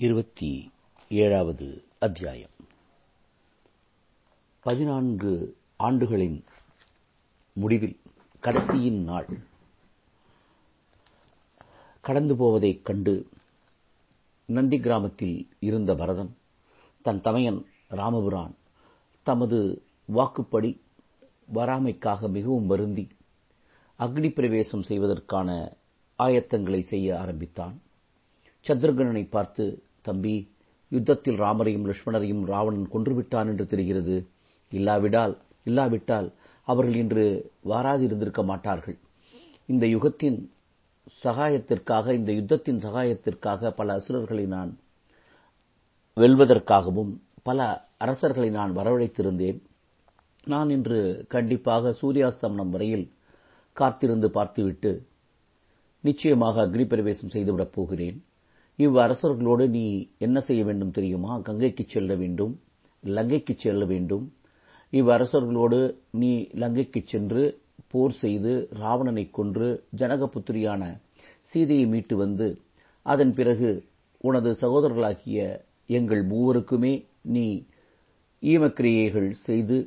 இருபத்தி ஏழாவது அத்தியாயம். பதினான்கு ஆண்டுகளின் முடிவில் கடைசியின் நாள். கடந்து போவதைக் கண்டு நந்தி கிராமத்தில் இருந்த பரதன் தன் தமையன் ராமபுரான் தமது வாக்குப்படி வராமைக்காக மிகவும் வருந்தி அக்னி பிரவேசம் செய்வதற்கான ஆயத்தங்களை செய்ய ஆரம்பித்தான். சத்ருகனனை பார்த்து தம்பி யுத்தத்தில் ராமரையும் லட்சுமணரையும் ராவணன் கொன்றுவிட்டான் என்று தெரிகிறது. இல்லாவிடால் இல்லாவிட்டால் அவர்கள் இன்று வாராதிருந்திருக்க மாட்டார்கள். இந்த யுகத்தின் சகாயத்திற்காக இந்த யுத்தத்தின் சகாயத்திற்காக பல அசுரர்களை நான் வெல்வதற்காகவும் பல அரசர்களை நான் வரவழைத்திருந்தேன். நான் இன்று கண்டிப்பாக சூரியாஸ்தமனம் வரையில் காத்திருந்து பார்த்துவிட்டு நிச்சயமாக அக்னி பிரவேசம் செய்துவிடப் போகிறேன். இவ் அரசர்களோடு நீ என்ன செய்ய வேண்டும் தெரியுமா? கங்கைக்கு செல்ல வேண்டும் லங்கைக்கு செல்ல வேண்டும். இவ் அரசர்களோடு நீ லங்கைக்கு சென்று போர் செய்து ராவணனை கொன்று ஜனகபுத்திரியான சீதையை மீட்டு வந்து அதன் பிறகு உனது சகோதரர்களாகிய எங்கள் மூவருக்குமே நீ ஈமக்கிரியைகள் செய்து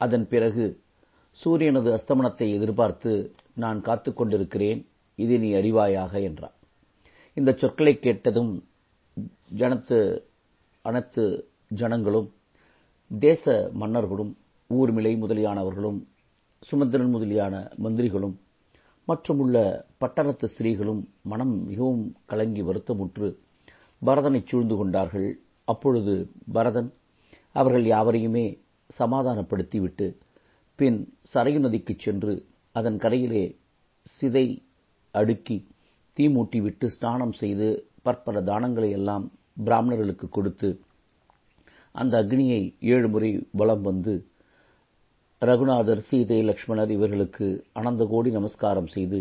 அதன் பிறகு சூரியனது அஸ்தமனத்தை எதிர்பார்த்து நான் காத்துக் கொண்டிருக்கிறேன் இதை நீ அறிவாயாக என்றார். இந்த சொற்களை கேட்டதும் ஜனத்து அனைத்து ஜனங்களும் தேச மன்னர்களும் ஊர்மிளை முதலியானவர்களும் சுமந்திரன் முதலியான மந்திரிகளும் மற்றும் உள்ள பட்டணத்து ஸ்திரீகளும் மனம் மிகவும் கலங்கி வருத்தமுற்று பரதனை சூழ்ந்து கொண்டார்கள். அப்பொழுது பரதன் அவர்கள் யாவரையுமே சமாதானப்படுத்திவிட்டு பின் சரையு நதிக்குச் சென்று அதன் கரையிலே சிதை அடுக்கி தீ மூட்டிவிட்டு ஸ்நானம் செய்து பற்பல தானங்களை எல்லாம் பிராமணர்களுக்கு கொடுத்து அந்த அக்னியை ஏழு முறை வலம் வந்து ரகுநாதர் சீதை லக்ஷ்மணர் இவர்களுக்கு அனந்த கோடி நமஸ்காரம் செய்து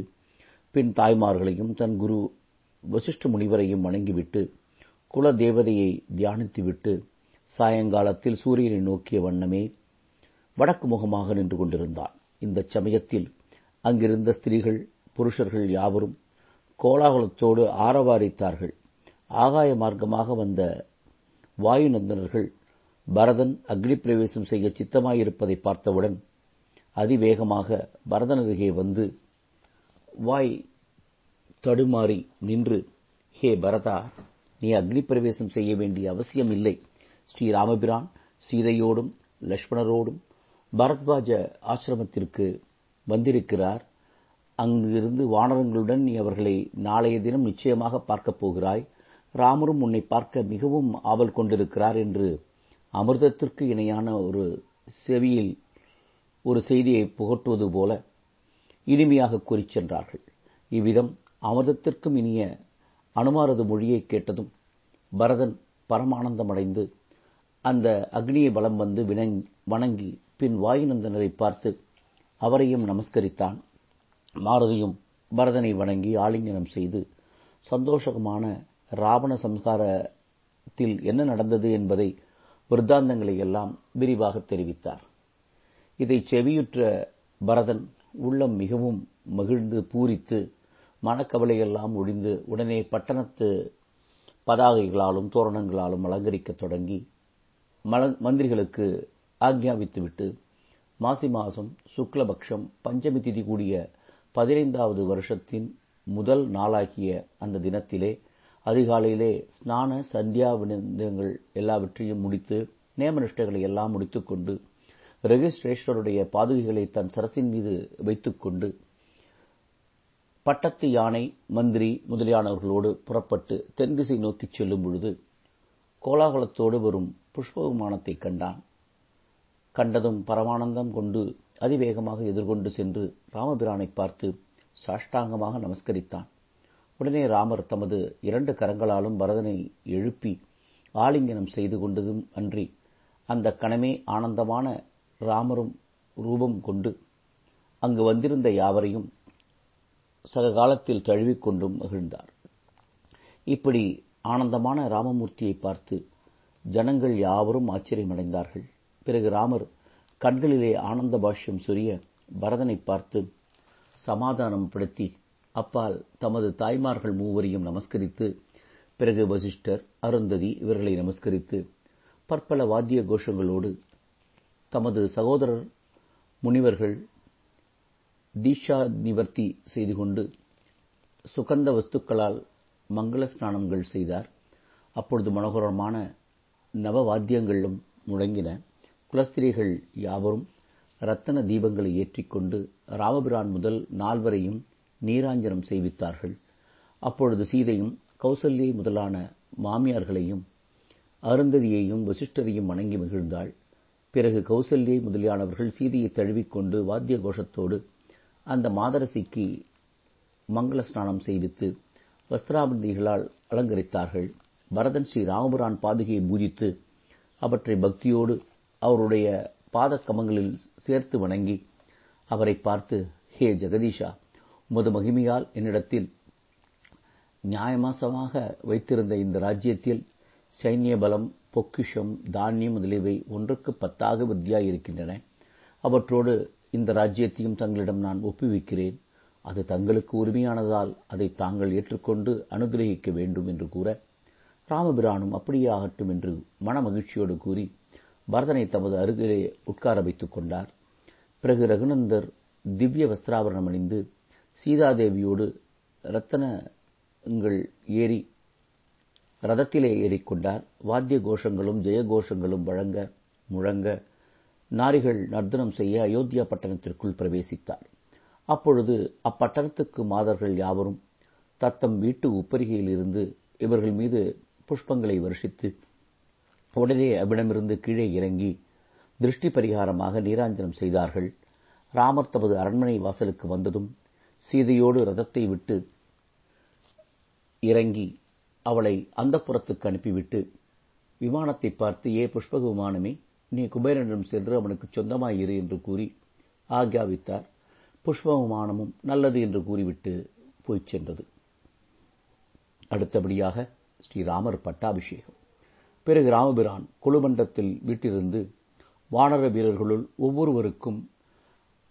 பின் தாய்மார்களையும் தன் குரு வசிஷ்ட முனிவரையும் வணங்கிவிட்டு குல தேவதையை தியானித்துவிட்டு சாயங்காலத்தில் சூரியனை நோக்கிய வண்ணமே வடக்கு முகமாக நின்று கொண்டிருந்தான். இந்த சமயத்தில் அங்கிருந்த ஸ்திரீகள் புருஷர்கள் யாவரும் கோலாகலத்தோடு ஆரவாரித்தார்கள். ஆகாய மார்க்கமாக வந்த வாயு நந்தனர்கள் பரதன் அக்னி பிரவேசம் செய்ய சித்தமாயிருப்பதை பார்த்தவுடன் அதிவேகமாக பரதன் அருகே வந்து வாய் தடுமாறி நின்று ஹே பரதா நீ அக்னி பிரவேசம் செய்ய வேண்டிய அவசியம் இல்லை ஸ்ரீராமபிரான் சீதையோடும் லட்சுமணரோடும் பரத்வாஜ ஆசிரமத்திற்கு வந்திருக்கிறார். அங்கிருந்து வானரங்களுடன் நீ அவர்களை நாளைய தினம் நிச்சயமாக பார்க்கப் போகிறாய். ராமரும் உன்னை பார்க்க மிகவும் ஆவல் கொண்டிருக்கிறார் என்று அமிர்தத்திற்கு இணையான ஒரு செவியில் ஒரு செய்தியை புகட்டுவது போல இனிமையாக கூறிச் சென்றார்கள். இவ்விதம் அமிர்தத்திற்கும் இனிய அனுமாரது மொழியை கேட்டதும் பரதன் பரமானந்தமடைந்து அந்த அக்னியை பலம் வந்து வணங்கி பின் வாயுநந்தனரை பார்த்து அவரையும் நமஸ்கரித்தான். மாருதியும் பரதனை வணங்கி ஆலிங்கனம் செய்து சந்தோஷகமான ராவண சம்ஹாரத்தில் என்ன நடந்தது என்பதை விருத்தாந்தங்களை எல்லாம் விரிவாக தெரிவித்தார். இதை செவியுற்ற பரதன் உள்ளம் மிகவும் மகிழ்ந்து பூரித்து மனக்கவலையெல்லாம் ஒழிந்து உடனே பட்டணத்து பதாகைகளாலும் தோரணங்களாலும் அலங்கரிக்கத் தொடங்கி மந்திரிகளுக்கு ஆக்ஞாபித்துவிட்டு மாசி மாதம் சுக்லபக்ஷம் பஞ்சமி திதி கூடிய பதினைந்தாவது வருஷத்தின் முதல் நாளாகிய அந்த தினத்திலே அதிகாலையிலே ஸ்நான சந்தியா வினந்தங்கள் எல்லாவற்றையும் முடித்து நேமனிஷ்டைகளை எல்லாம் முடித்துக்கொண்டு ரெகிஸ்ட்ரேஷருடைய பாதுகைகளை தன் சரசின் மீது வைத்துக்கொண்டு பட்டத்து யானை மந்திரி முதலியானவர்களோடு புறப்பட்டு தென்திசை நோக்கிச் செல்லும் பொழுது கோலாகலத்தோடு வரும் புஷ்ப கண்டான். கண்டதும் பரமானந்தம் கொண்டு அதிவேகமாக எதிர்கொண்டு சென்று ராமபிரானை பார்த்து சாஷ்டாங்கமாக நமஸ்கரித்தான். உடனே ராமர் தமது இரண்டு கரங்களாலும் பரதனை எழுப்பி ஆலிங்கனம் செய்து கொண்டதும் அன்றி அந்த கணமே ஆனந்தமான ராமரும் ரூபம் கொண்டு அங்கு வந்திருந்த யாவரையும் சக காலத்தில் தழுவிக்கொண்டும் மகிழ்ந்தார். இப்படி ஆனந்தமான ராமமூர்த்தியை பார்த்து ஜனங்கள் யாவரும் ஆச்சரியமடைந்தார்கள். பிறகு ராமர் கண்களிலே ஆனந்த பாஷ்யம் சொரிய பரதனை பார்த்து சமாதானம் படுத்தி அப்பால் தமது தாய்மார்கள் மூவரையும் நமஸ்கரித்து பிறகு வசிஷ்டர் அருந்ததி இவர்களை நமஸ்கரித்து பற்பல வாத்திய கோஷங்களோடு தமது சகோதரர் முனிவர்கள் தீஷா நிவர்த்தி செய்து கொண்டு சுகந்த வஸ்துக்களால் மங்கள ஸ்நானங்கள் செய்தார். அப்பொழுது மனோகரமான நவவாத்தியங்களும் முழங்கின. குலஸ்திரீகள் யாவரும் ரத்தன தீபங்களை ஏற்றிக்கொண்டு ராமபிரான் முதல் நால்வரையும் நீராஞ்சனம் செய்வித்தார்கள். அப்பொழுது சீதையும் கௌசல்யை முதலான மாமியார்களையும் அருந்ததியையும் வசிஷ்டரையும் வணங்கி மகிழ்ந்தாள். பிறகு கௌசல்யை முதலியானவர்கள் சீதையை தழுவிக்கொண்டு வாத்திய கோஷத்தோடு அந்த மாதரசிக்கு மங்கள ஸ்நானம் செய்வித்து வஸ்திராபந்திகளால் அலங்கரித்தார்கள். பரதன் ஸ்ரீ ராமபுரான் பாதுகையை பூஜித்து அவற்றை பக்தியோடு அவருடைய பாதக்கமங்களில் சேர்த்து வணங்கி அவரை பார்த்து ஹே ஜெகதீஷா உமது மகிமையால் என்னிடத்தில் நியாயமாசமாக வைத்திருந்த இந்த ராஜ்யத்தில் சைன்ய பலம் பொக்கிஷம் தானியம் முதலியவை ஒன்றுக்கு பத்தாக வித்தியாயிருக்கின்றன. அவற்றோடு இந்த ராஜ்யத்தையும் தங்களிடம் நான் ஒப்புவிக்கிறேன். அது தங்களுக்கு உரிமையானதால் அதை தாங்கள் ஏற்றுக்கொண்டு அனுகிரகிக்க வேண்டும் என்று கூற ராமபிரானும் அப்படியே ஆகட்டும் என்று மன மகிழ்ச்சியோடு கூறி பரதனை தமது அருகிலே உட்கார வைத்துக் கொண்டார். பிறகு ரகுநந்தர் திவ்ய வஸ்திராபரணம் அணிந்து சீதாதேவியோடு ரத்தனங்கள் ஏறி ரதத்திலே ஏறிக்கொண்டார். வாத்திய கோஷங்களும் ஜெய கோஷங்களும் வழங்க முழங்க நாரிகள் நர்த்தனம் செய்ய அயோத்தியா பட்டணத்திற்குள் பிரவேசித்தார். அப்பொழுது அப்பட்டணத்துக்கு மாதர்கள் யாவரும் தத்தம் வீட்டு உப்பரிகையில் இருந்து இவர்கள் மீது புஷ்பங்களை வருஷித்து உடனே அவ்விடமிருந்து கீழே இறங்கி திருஷ்டி பரிகாரமாக நீராஞ்சனம் செய்தார்கள். ராமர் தமது அரண்மனை வாசலுக்கு வந்ததும் சீதையோடு ரதத்தை விட்டு இறங்கி அவளை அந்த புறத்துக்கு அனுப்பிவிட்டு விமானத்தை பார்த்து ஏ புஷ்பக விமானமே நீ குபேரனிடம் சென்று அவனுக்கு சொந்தமாயிரு என்று கூறி ஆக்யாவித்தார் புஷ்ப விமானமும் நல்லது என்று கூறிவிட்டு போய்ச் சென்றது. அடுத்தபடியாக ஸ்ரீராமர் பட்டாபிஷேகம். பிறகு ராமபிரான் குழுமண்டத்தில் வீட்டிலிருந்து வானர வீரர்களுள் ஒவ்வொருவருக்கும்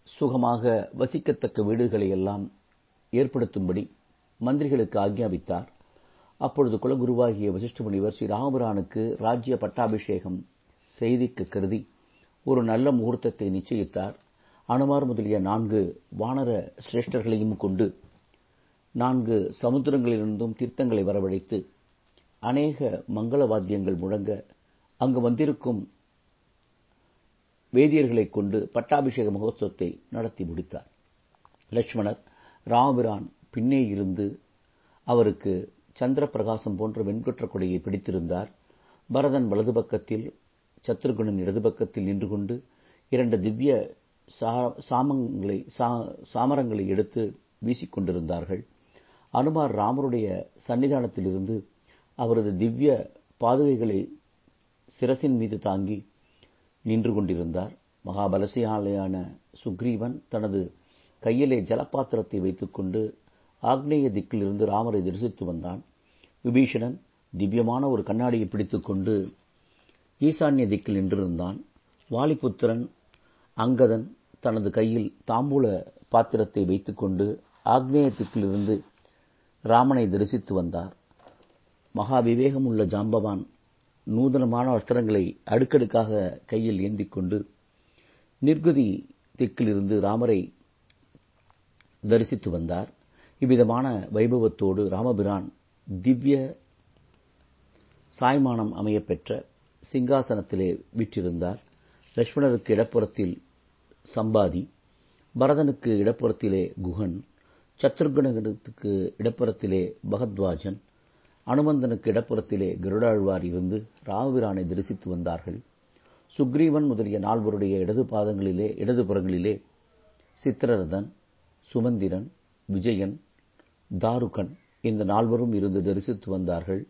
சுகமாக வசிக்கத்தக்க வீடுகளை எல்லாம் ஏற்படுத்தும்படி மந்திரிகளுக்கு ஆக்ஞாபித்தார். அப்பொழுது குலகுருவாகிய வசிஷ்ட முனிவர் ஸ்ரீ ராமபிரானுக்கு ராஜ்ய பட்டாபிஷேகம் செய்திக்கு கருதி ஒரு நல்ல முகூர்த்தத்தை நிச்சயித்தார். அனுமார் முதலிய நான்கு வானர சிரேஷ்டர்களையும் கொண்டு நான்கு சமுத்திரங்களிலிருந்தும் தீர்த்தங்களை வரவழைத்து அநேக மங்கள வாத்தியங்கள் முழங்க அங்கு வந்திருக்கும் வேதியர்களைக் கொண்டு பட்டாபிஷேக மகோத்சவத்தை நடத்தி முடித்தார். லட்சுமணர் ராமபிரான் பின்னே இருந்து அவருக்கு சந்திர பிரகாசம் போன்ற வெண்கொற்ற கொடையை பிடித்திருந்தார். பரதன் வலது பக்கத்தில் சத்ருகுணன் இடது பக்கத்தில் நின்று கொண்டு இரண்டு திவ்ய சாமங்களை சாமரங்களை எடுத்து வீசிக்கொண்டிருந்தார்கள் அனுமார் ராமருடைய சன்னிதானத்திலிருந்து அவரது திவ்ய பாதுகைகளை சிரசின் மீது தாங்கி நின்று கொண்டிருந்தார். மகாபலசாலியான சுக்ரீவன் தனது கையிலே ஜலபாத்திரத்தை வைத்துக்கொண்டு ஆக்னேய திக்கிலிருந்து ராமரை தரிசித்து வந்தான். விபீஷணன் திவ்யமான ஒரு கண்ணாடியை பிடித்துக்கொண்டு ஈசான்ய திக்கில் நின்றிருந்தான். வாலிபுத்திரன் அங்கதன் தனது கையில் தாம்பூல பாத்திரத்தை வைத்துக்கொண்டு ஆக்னேய திக்கிலிருந்து ராமனை தரிசித்து வந்தார். மகா விவேகம் உள்ள ஜாம்பவான் நூதனமான வஸ்திரங்களை அடுக்கடுக்காக கையில் ஏந்திக் கொண்டு நிர்குதி திக்கிலிருந்து ராமரை தரிசித்து வந்தார். இவ்விதமான வைபவத்தோடு ராமபிரான் திவ்ய சாய்மானம் அமையப்பெற்ற சிங்காசனத்திலே விற்றிருந்தார் லட்சுமணருக்கு இடப்புறத்தில் சம்பாதி பரதனுக்கு இடப்புறத்திலே குஹன் சத்ருகுணத்துக்கு இடப்புறத்திலே பகத்வாஜன் அனுமந்தனுக்கு இடப்புறத்திலே கருடாழ்வார் இருந்து ராமபிரானை தரிசித்து வந்தார்கள். சுக்ரீவன் முதலிய நால்வருடைய இடது பாதங்களிலே இடது புறங்களிலே சித்திரரதன் சுமந்திரன் விஜயன் தாருகன் இந்த நால்வரும் இருந்து தரிசித்து வந்தார்கள்.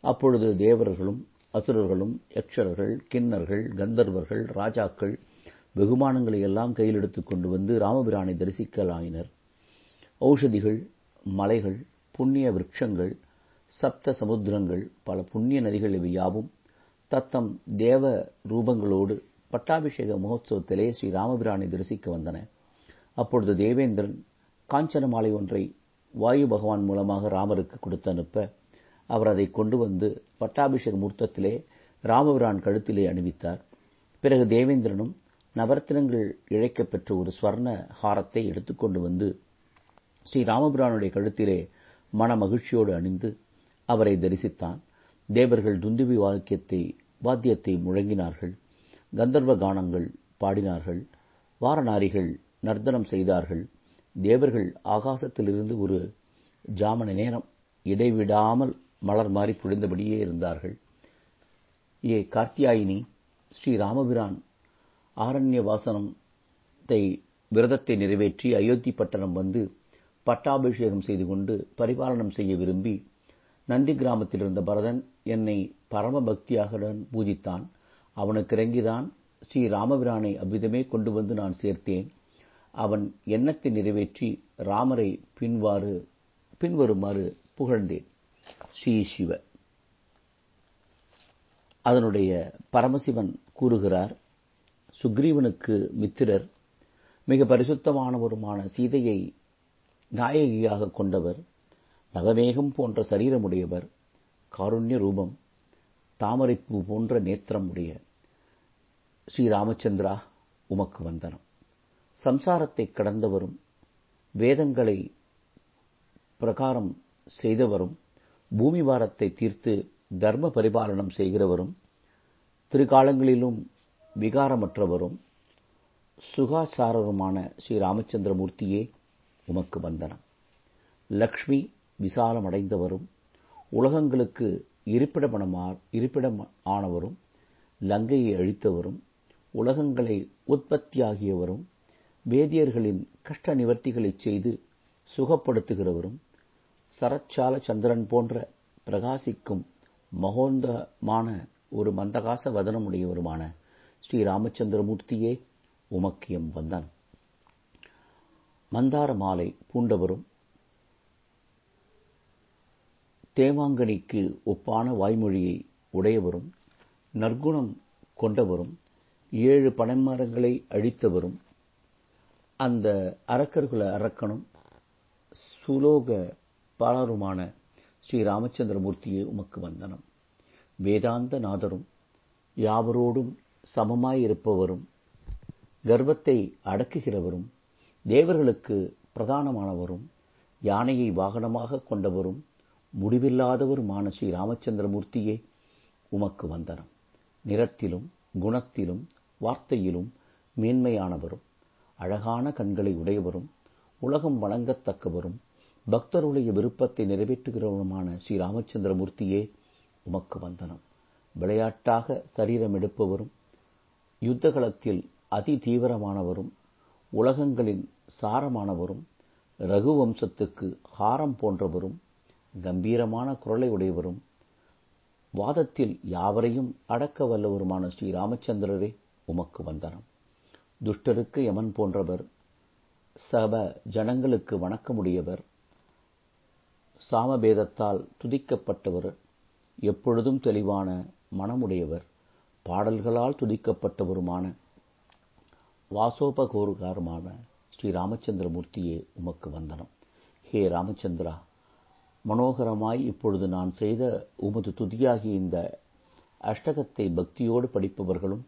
அப்பொழுது தேவர்களும் அசுரர்களும் யக்ஷர்கள் கிண்ணர்கள் கந்தர்வர்கள் ராஜாக்கள் வெகுமானங்களை எல்லாம் கையில் எடுத்துக் கொண்டு வந்து ராமபிரானை தரிசிக்கலாயினர். ஔஷதிகள் மலைகள் புண்ணிய விரட்சங்கள் சப்த சமுத்திரங்கள் பல புண்ணிய நதிகள் இவை யாவும். தத்தம் தேவ ரூபங்களோடு பட்டாபிஷேக மகோத்சவத்திலே ஸ்ரீராமபிரானை தரிசிக்க வந்தன. அப்பொழுது தேவேந்திரன் காஞ்சன மாலை ஒன்றை வாயு பகவான் மூலமாக ராமருக்கு கொடுத்து அனுப்ப அவர் அதை கொண்டு வந்து பட்டாபிஷேக மூர்த்தத்திலே ராமபிரான் கழுத்திலே அணிவித்தார். பிறகு தேவேந்திரனும் நவரத்தினங்கள் இழைக்கப்பெற்ற ஒரு ஸ்வர்ண ஹாரத்தை எடுத்துக்கொண்டு வந்து ஸ்ரீராமபிரானுடைய கழுத்திலே மன மகிழ்ச்சியோடு அணிந்து அவரை தரிசித்தான். தேவர்கள் துந்துபி வாக்கியத்தை வாத்தியத்தை முழங்கினார்கள். கந்தர்வ கானங்கள் பாடினார்கள். வாரணாரிகள் நர்த்தனம் செய்தார்கள். தேவர்கள் ஆகாசத்திலிருந்து ஒரு ஜாமன நேரம் இடைவிடாமல் மலர் மாறி பொழிந்தபடியே இருந்தார்கள். ஏ கார்த்தியாயினி ஸ்ரீ ராமபிரான் ஆரண்ய வாசனத்தை விரதத்தை நிறைவேற்றி அயோத்தி பட்டணம் வந்து பட்டாபிஷேகம் செய்து கொண்டு பரிபாலனம் செய்ய விரும்பி நந்தி கிராமத்தில் இருந்த பரதன் என்னை பரம பக்தியாகடன் பூஜித்தான். அவனுக்கு இறங்கிதான் ஸ்ரீ ராமபிரானை அவ்விதமே கொண்டு வந்து நான் சேர்த்தேன். அவன் எண்ணத்தை நிறைவேற்றி ராமரை பின்வாறு பின்வருமாறு புகழ்ந்தேன். ஸ்ரீ சிவ. அதனுடைய பரமசிவன் கூறுகிறார் சுக்ரீவனுக்கு மித்திரர் மிக பரிசுத்தமானவருமான சீதையை நாயகியாக கொண்டவர் நவமேகம் போன்ற சரீரமுடையவர் காருண்ய ரூபம் தாமரைப்பூ போன்ற நேத்திரம் உடைய ஸ்ரீராமச்சந்திரா உமக்கு வந்தனம். சம்சாரத்தை கடந்தவரும் வேதங்களை பிரகாரம் செய்தவரும் பூமி வாரத்தை தீர்த்து தர்ம பரிபாலனம் செய்கிறவரும் திருகாலங்களிலும் விகாரமற்றவரும் சுகாசாரருமான ஸ்ரீ ராமச்சந்திரமூர்த்தியே உமக்கு வந்தனம். லக்ஷ்மி விசாலமடைந்தவரும் உலகங்களுக்கு இருப்பிடமனமார் இருப்பிடம் ஆனவரும் லங்கையை அழித்தவரும் உலகங்களை உற்பத்தியாகியவரும் வேதியர்களின் கஷ்ட நிவர்த்திகளைச் செய்து சுகப்படுத்துகிறவரும் சரச்சால சந்திரன் போன்ற பிரகாசிக்கும் மகோந்தமான ஒரு மந்தகாச வதனமுடையவருமான ஸ்ரீ ராமச்சந்திரமூர்த்தியே உமக்கியம் வந்தான். மந்தார மாலை பூண்டவரும் தேவாங்கனிக்கு ஒப்பான வாய்மொழியை உடையவரும் நற்குணம் கொண்டவரும் ஏழு பனைமரங்களை அழித்தவரும் அந்த அரக்கர்குல அரக்கனும் சுலோக பாலருமான ஸ்ரீ ராமச்சந்திரமூர்த்தியே உமக்கு வந்தனம். வேதாந்த நாதரும் யாவரோடும் சமமாயிருப்பவரும் கர்வத்தை அடக்குகிறவரும் தேவர்களுக்கு பிரதானமானவரும் யானையை வாகனமாக கொண்டவரும் முடிவில்லாதவருமான ஸ்ரீ ராமச்சந்திரமூர்த்தியே உமக்கு வந்தனம். நிறத்திலும் குணத்திலும் வார்த்தையிலும் மேன்மையானவரும் அழகான கண்களை உடையவரும் உலகம் வணங்கத்தக்கவரும் பக்தருடைய விருப்பத்தை நிறைவேற்றுகிறவருமான ஸ்ரீ ராமச்சந்திரமூர்த்தியே உமக்கு வந்தனம். விளையாட்டாக சரீரம் எடுப்பவரும் யுத்தகலத்தில் அதி தீவிரமானவரும் உலகங்களின் சாரமானவரும் ரகுவம்சத்துக்கு ஹாரம் போன்றவரும் கம்பீரமான குரலை உடையவரும் வாதத்தில் யாவரையும் அடக்க வல்லவருமான ஸ்ரீ ராமச்சந்திரரே உமக்கு வந்தனம். துஷ்டருக்கு யமன் போன்றவர் சப ஜனங்களுக்கு வணக்கமுடையவர் சாமபேதத்தால் துதிக்கப்பட்டவர் எப்பொழுதும் தெளிவான மனமுடையவர் பாடல்களால் துதிக்கப்பட்டவருமான வாசோபகோருகாரமான ஸ்ரீ ராமச்சந்திரமூர்த்தியே உமக்கு வந்தனம். ஹே ராமச்சந்திரா மனோகரமாய் இப்பொழுது நான் செய்த உமது துதியாகிய இந்த அஷ்டகத்தை பக்தியோடு படிப்பவர்களும்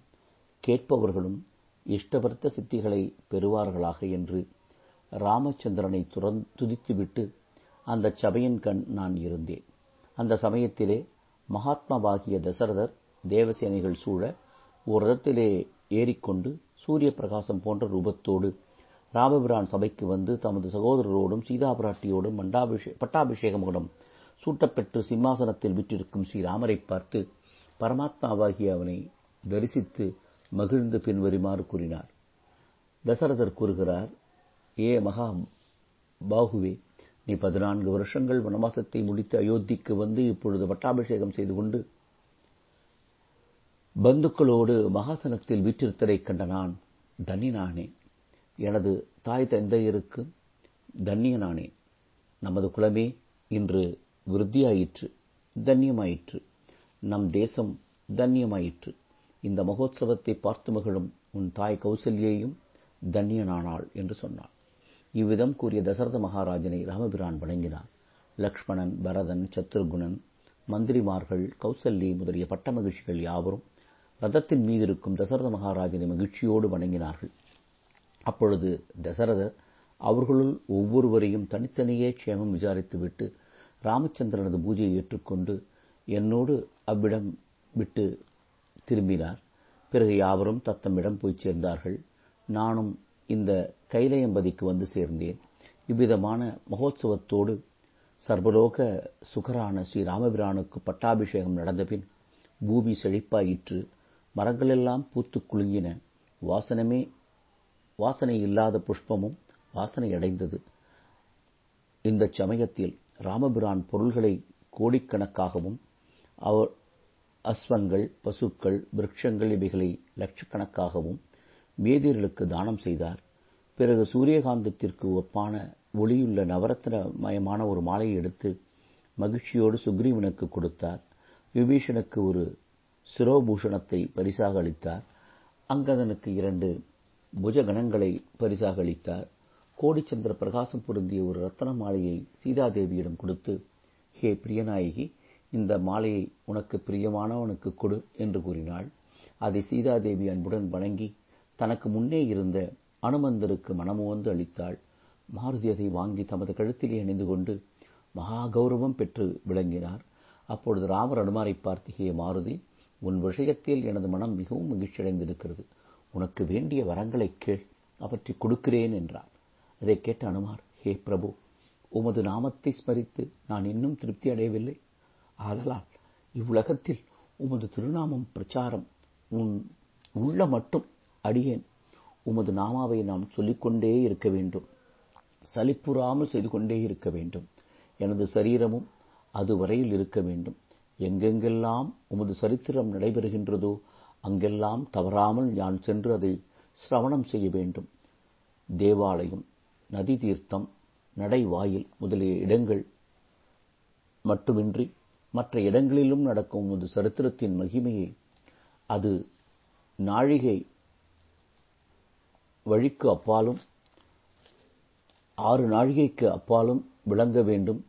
கேட்பவர்களும் இஷ்டவர்த்த சித்திகளை பெறுவார்களாக என்று ராமச்சந்திரனை துறந் துதித்துவிட்டு அந்த சபையின் கண் நான் இருந்தேன். அந்த சமயத்திலே மகாத்மாவாகிய தசரதர் தேவசேனைகள் சூழ ஒரு ரதத்திலே ஏறிக்கொண்டு சூரிய பிரகாசம் போன்ற ரூபத்தோடு ராமபிரான் சபைக்கு வந்து தமது சகோதரரோடும் சீதா பிராட்டியோடும் மண்டாபிஷே பட்டாபிஷேகமுடன் சூட்டப்பெற்று சிம்மாசனத்தில் விற்றிருக்கும் ஸ்ரீராமரை பார்த்து பரமாத்மாவாகிய அவனை தரிசித்து மகிழ்ந்து பின்வருமாறு கூறினார். தசரதர் கூறுகிறார் ஏ மகா பாகுவே நீ பதினான்கு வருஷங்கள் வனவாசத்தை முடித்து அயோத்திக்கு வந்து இப்பொழுது பட்டாபிஷேகம் செய்து கொண்டு பந்துக்களோடு மகாசனத்தில் வீற்றிருத்தலைக் கண்ட நான் தன்னினானேன் எனது தாய் தந்தையருக்கு தன்னியனானேன் நமது குலமே இன்று விருத்தியாயிற்று தன்யமாயிற்று நம் தேசம் தன்யமாயிற்று இந்த மகோத்சவத்தை பார்த்து மகிழும் உன் தாய் கௌசல்யையும் தன்யனானாள் என்று சொன்னாள். இவ்விதம் கூறிய தசரத மகாராஜனை ராமபிரான் வணங்கினார் லக்ஷ்மணன் பரதன் சத்ருகுணன் மந்திரிமார்கள் கௌசல்லி முதலிய பட்ட மகிழ்ச்சிகள் யாவரும் ரதத்தின் மீதிருக்கும் தசரத மகாராஜனை மகிழ்ச்சியோடு வணங்கினார்கள். அப்பொழுது தசரதர் அவர்களுள் ஒவ்வொருவரையும் தனித்தனியே க்ஷேமம் விசாரித்துவிட்டு ராமச்சந்திரனது பூஜையை ஏற்றுக்கொண்டு என்னோடு அவ்விடம் விட்டு திரும்பினார். பிறகு யாவரும் தத்தம்மிடம் போய் சேர்ந்தார்கள். நானும் இந்த கைலையம்பதிக்கு வந்து சேர்ந்தேன். இவ்விதமான மகோத்சவத்தோடு சர்வலோக சுகரான ஸ்ரீராமபிரானுக்கு பட்டாபிஷேகம் நடந்தபின் பூமி செழிப்பாயிற்று. மரங்களெல்லாம் பூத்து குலுங்கின. வாசனமே வாசனை இல்லாத புஷ்பமும் வாசனையடைந்தது. இந்த சமயத்தில் ராமபிரான் பொருள்களை கோடிக்கணக்காகவும் அவர் அஸ்வங்கள் பசுக்கள் விருட்சங்கள் இவைகளை லட்சக்கணக்காகவும் மேதியர்களுக்கு தானம் செய்தார். பிறகு சூரியகாந்தத்திற்கு ஒப்பான ஒளியுள்ள நவரத்ன மயமான ஒரு மாலையை எடுத்து மகிழ்ச்சியோடு சுக்ரீவனுக்கு கொடுத்தார். விபீஷனுக்கு ஒரு சிரோபூஷணத்தை பரிசாக அளித்தார். அங்கதனுக்கு இரண்டு புஜகணங்களை பரிசாக அளித்தார் கோடிச்சந்திர பிரகாசம் பொருந்திய ஒரு ரத்தன மாலையை சீதாதேவியிடம் கொடுத்து ஹே பிரியநாயகி இந்த மாலையை உனக்கு பிரியமானவனுக்கு கொடு என்று கூறினாள். அதை சீதாதேவி அன்புடன் வணங்கி தனக்கு முன்னே இருந்த அனுமந்தருக்கு மனமுவந்து அளித்தாள். மாருதி அதை வாங்கி தமது கழுத்திலே அணிந்து கொண்டு மகா கௌரவம் பெற்று விளங்கினார். அப்பொழுது ராமர் அனுமாரை பார்த்து ஹே மாருதி உன் விஷயத்தில் எனது மனம் மிகவும் மகிழ்ச்சியடைந்திருக்கிறது. உனக்கு வேண்டிய வரங்களை கேள் அவற்றை கொடுக்கிறேன் என்றார் அதை கேட்ட அனுமார் ஹே பிரபு உமது நாமத்தை ஸ்மரித்து நான் இன்னும் திருப்தி அடையவில்லை. ஆதலால் இவ்வுலகத்தில் உமது திருநாமம் பிரச்சாரம் உன் உள்ள மட்டும் அடியேன். உமது நாமாவை நாம் சொல்லிக்கொண்டே இருக்க வேண்டும் சலிப்புறாமல் செய்து கொண்டே இருக்க வேண்டும். எனது சரீரமும் அது வரையில் இருக்க வேண்டும். எங்கெங்கெல்லாம் உமது சரித்திரம் நடைபெறுகின்றதோ அங்கெல்லாம் தவறாமல் நான் சென்று அதை சிரவணம் செய்ய வேண்டும். தேவாலயம் நதி தீர்த்தம் நடைவாயில் முதலிய இடங்கள் மட்டுமின்றி மற்ற இடங்களிலும் நடக்கும் ஒரு சரித்திரத்தின் மகிமையை. அது நாழிகை வழிக்கு அப்பாலும் ஆறு நாழிகைக்கு அப்பாலும் விளங்க வேண்டும்.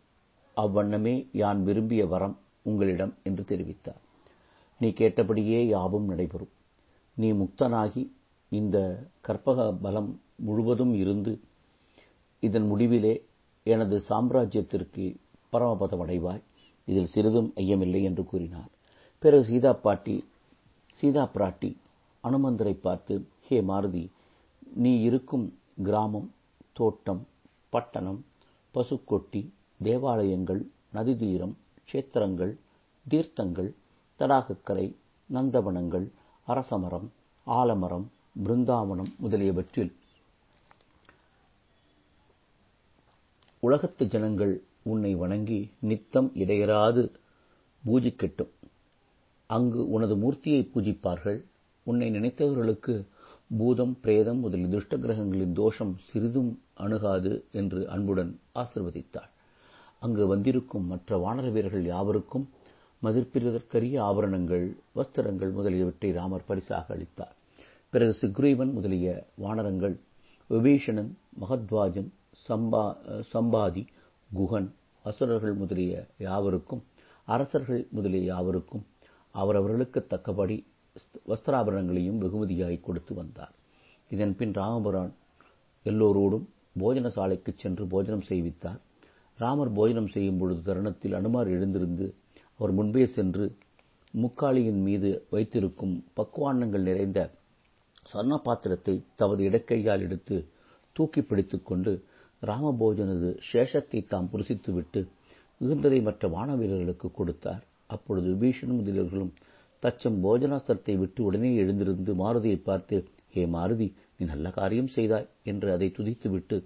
அவ்வண்ணமே யான் விரும்பிய வரம் உங்களிடம் என்று தெரிவித்தார். நீ கேட்டபடியே யாவும் நடைபெறும். நீ முக்தனாகி இந்த கற்பக பலம் முழுவதும் இருந்து இதன் முடிவிலே எனது சாம்ராஜ்யத்திற்கு பரமபதம் அடைவாய் இதில் சிறிதும் ஐயமில்லை என்று கூறினார். பிறகு சீதா பாட்டி சீதா பிராட்டி அனுமந்தரை பார்த்து ஹே மாருதி நீ இருக்கும் கிராமம் தோட்டம் பட்டணம் பசுக்கொட்டி தேவாலயங்கள் நதிதீரம் க்ஷேத்திரங்கள் தீர்த்தங்கள் தடாகக்கரை நந்தவனங்கள் அரசமரம் ஆலமரம் பிருந்தாவனம் முதலியவற்றில் உலகத்து ஜனங்கள் உன்னை வணங்கி நித்தம் இடையராது பூஜிக்கட்டும். அங்கு உனது மூர்த்தியை பூஜிப்பார்கள். உன்னை நினைத்தவர்களுக்கு பூதம் பிரேதம் முதலிய துஷ்ட கிரகங்களின் தோஷம் சிறிதும் அணுகாது என்று அன்புடன் ஆசிர்வதித்தாள். அங்கு வந்திருக்கும் மற்ற வானர வீரர்கள் யாவருக்கும் மதிப்பிற்கரிய ஆபரணங்கள் வஸ்திரங்கள் முதலியவற்றை ராமர் பரிசாக அளித்தார். பிறகு சுக்ரீவன் முதலிய வானரங்கள் விபீஷணன் மகத்வாஜன் சம்பா சம்பாதி குகன் அசுரர்கள் முதலிய யாவருக்கும் அரசர்கள் முதலிய யாவருக்கும் அவரவர்களுக்கு தக்கபடி வஸ்திராபரணங்களையும் வெகுமதியாய் கொடுத்து வந்தார். இதன் பின் ராமபுரான் எல்லோரோடும் போஜன சாலைக்கு சென்று போஜனம் செய்வித்தார். ராமர் போஜனம் செய்யும் பொழுது தருணத்தில் அனுமார் எழுந்திருந்து அவர் முன்பே சென்று முக்காளியின் மீது வைத்திருக்கும் பக்குவாண்ணங்கள் நிறைந்த சொர்ண பாத்திரத்தை தமது இடக்கையால் எடுத்து தூக்கி பிடித்துக் கொண்டு ராமபோஜனது சேஷத்தை தாம் புசித்துவிட்டு மிகுந்ததை மற்ற வானவீரர்களுக்கு கொடுத்தார். அப்பொழுது விபீஷணும் முதலியவர்களும் தச்சம் போஜனாஸ்திரத்தை விட்டு உடனே எழுந்திருந்து மாருதியை பார்த்து ஹே மாருதி நீ நல்ல காரியம் செய்தாய் என்று அதை துதித்துவிட்டு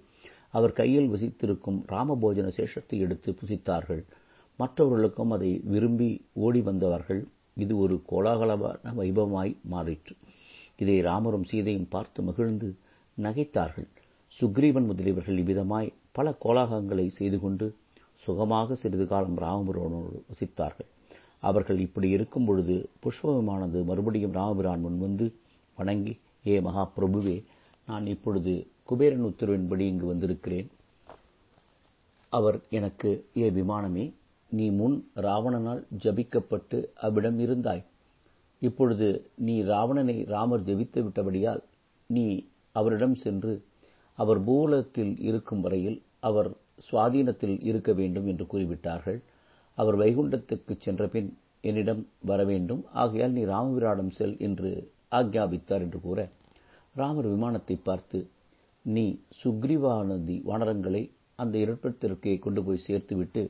அவர் கையில் வசித்திருக்கும் ராமபோஜன சேஷத்தை எடுத்து புசித்தார்கள். மற்றவர்களுக்கும் அதை விரும்பி ஓடி வந்தவர்கள் இது ஒரு கோலாகலமான வைபவமாய் மாறிற்று. இதை ராமரும் சீதையும் பார்த்து மகிழ்ந்து நகைத்தார்கள். சுக்ரீவன் முதலியவர்கள் இவ்விதமாய் பல கோலாகங்களை செய்து கொண்டு சுகமாக சிறிது காலம் ராமபுரானோடு வசித்தார்கள். அவர்கள் இப்படி இருக்கும் பொழுது புஷ்பமானது மறுபடியும் ராமபிரான் முன்வந்து வணங்கி ஏ மகா பிரபுவே நான் இப்பொழுது குபேரன் உத்தரவின்படி இங்கு வந்திருக்கிறேன். அவர் எனக்கு ஏ விமானமே நீ முன் ராவணனால் ஜபிக்கப்பட்டு அவ்விடம் இருந்தாய். இப்பொழுது நீ ராவணனை ராமர் ஜெபித்து விட்டபடியால் நீ அவரிடம் சென்று அவர் பூலத்தில் இருக்கும் வரையில் அவர் சுவாதீனத்தில் இருக்க வேண்டும் என்று கூறிவிட்டார்கள். அவர் வைகுண்டத்துக்குச் சென்றபின் என்னிடம் வரவேண்டும் ஆகையால் நீ ராமபிராடம் செல் என்று ஆக்ஞாபித்தார் என்று கூற ராமர் விமானத்தை பார்த்து நீ சுக்ரீவானதி வானரங்களை அந்த இடத்திற்கே கொண்டு போய் சேர்த்துவிட்டு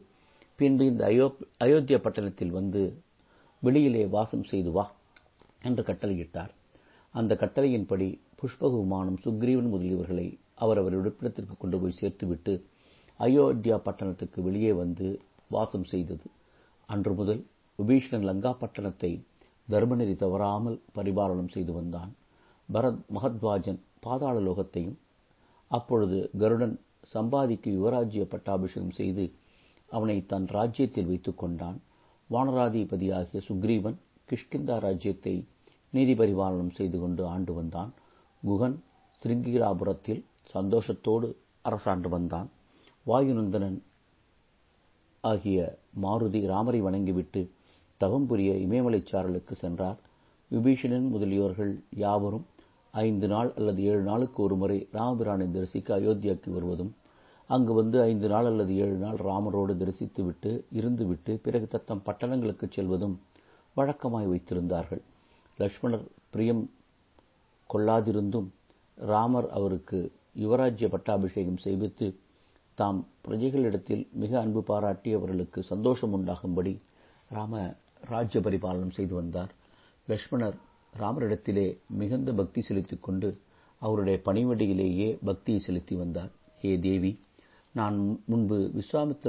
பின்பு இந்த அயோ அயோத்தியா பட்டணத்தில் வந்து வெளியிலே வாசம் செய்து வா என்று கட்டளையிட்டார். அந்த கட்டளையின்படி புஷ்பகுமானும் சுக்ரீவன் முதலியவர்களை அவரவர் இருப்பிடத்திற்கு கொண்டு போய் சேர்த்துவிட்டு அயோத்தியா பட்டணத்துக்கு வெளியே வந்து வாசம் செய்தது. அன்று முதல் விபீஷணன் லங்கா பட்டணத்தை தர்மநெறி தவறாமல் பரிபாலனம் செய்து வந்தான். பரத் மகத்வாஜன் பாதாள லோகத்தையும் அப்பொழுது கருடன் சம்பாதிக்கு யுவராஜ்ய பட்டாபிஷேகம் செய்து அவனை தன் ராஜ்யத்தில் வைத்துக் கொண்டான். வானராதிபதியாகிய சுக்ரீவன் கிஷ்கிந்தா ராஜ்யத்தை நீதி பரிபாலனம் செய்து கொண்டு ஆண்டு வந்தான். குகன் சிருங்கிராபுரத்தில் சந்தோஷத்தோடு அரசாண்டு வந்தான். வாயுநந்தனன் ஆகிய மாருதி ராமரை வணங்கிவிட்டு தவம் புரிய இமயமலைச் சாரலுக்கு சென்றார். விபீஷணன் முதலியோர்கள் யாவரும் ஐந்து நாள் அல்லது ஏழு நாளுக்கு ஒருமுறை ராமபிரானை தரிசிக்க அயோத்தியாவுக்கு வருவதும் அங்கு வந்து ஐந்து நாள் அல்லது ஏழு நாள் ராமரோடு தரிசித்துவிட்டு இருந்துவிட்டு பிறகு தத்தம் பட்டணங்களுக்கு செல்வதும் வழக்கமாய் வைத்திருந்தார்கள். லக்ஷ்மணர் பிரியம் கொள்ளாதிருந்தும் ராமர் அவருக்கு யுவராஜ்ய பட்டாபிஷேகம் செய்வித்து தாம் பிரஜைகளிடத்தில் மிக அன்பு பாராட்டி அவர்களுக்கு சந்தோஷம் உண்டாகும்படி ராம ராஜ்ய பரிபாலனம் செய்து வந்தார். லக்ஷ்மணர் ராமரிடத்திலே மிகுந்த பக்தி செலுத்திக் கொண்டு அவருடைய பணிவடியிலேயே பக்தியை செலுத்தி வந்தார். ஏ தேவி நான் முன்பு விஸ்வாமித்திர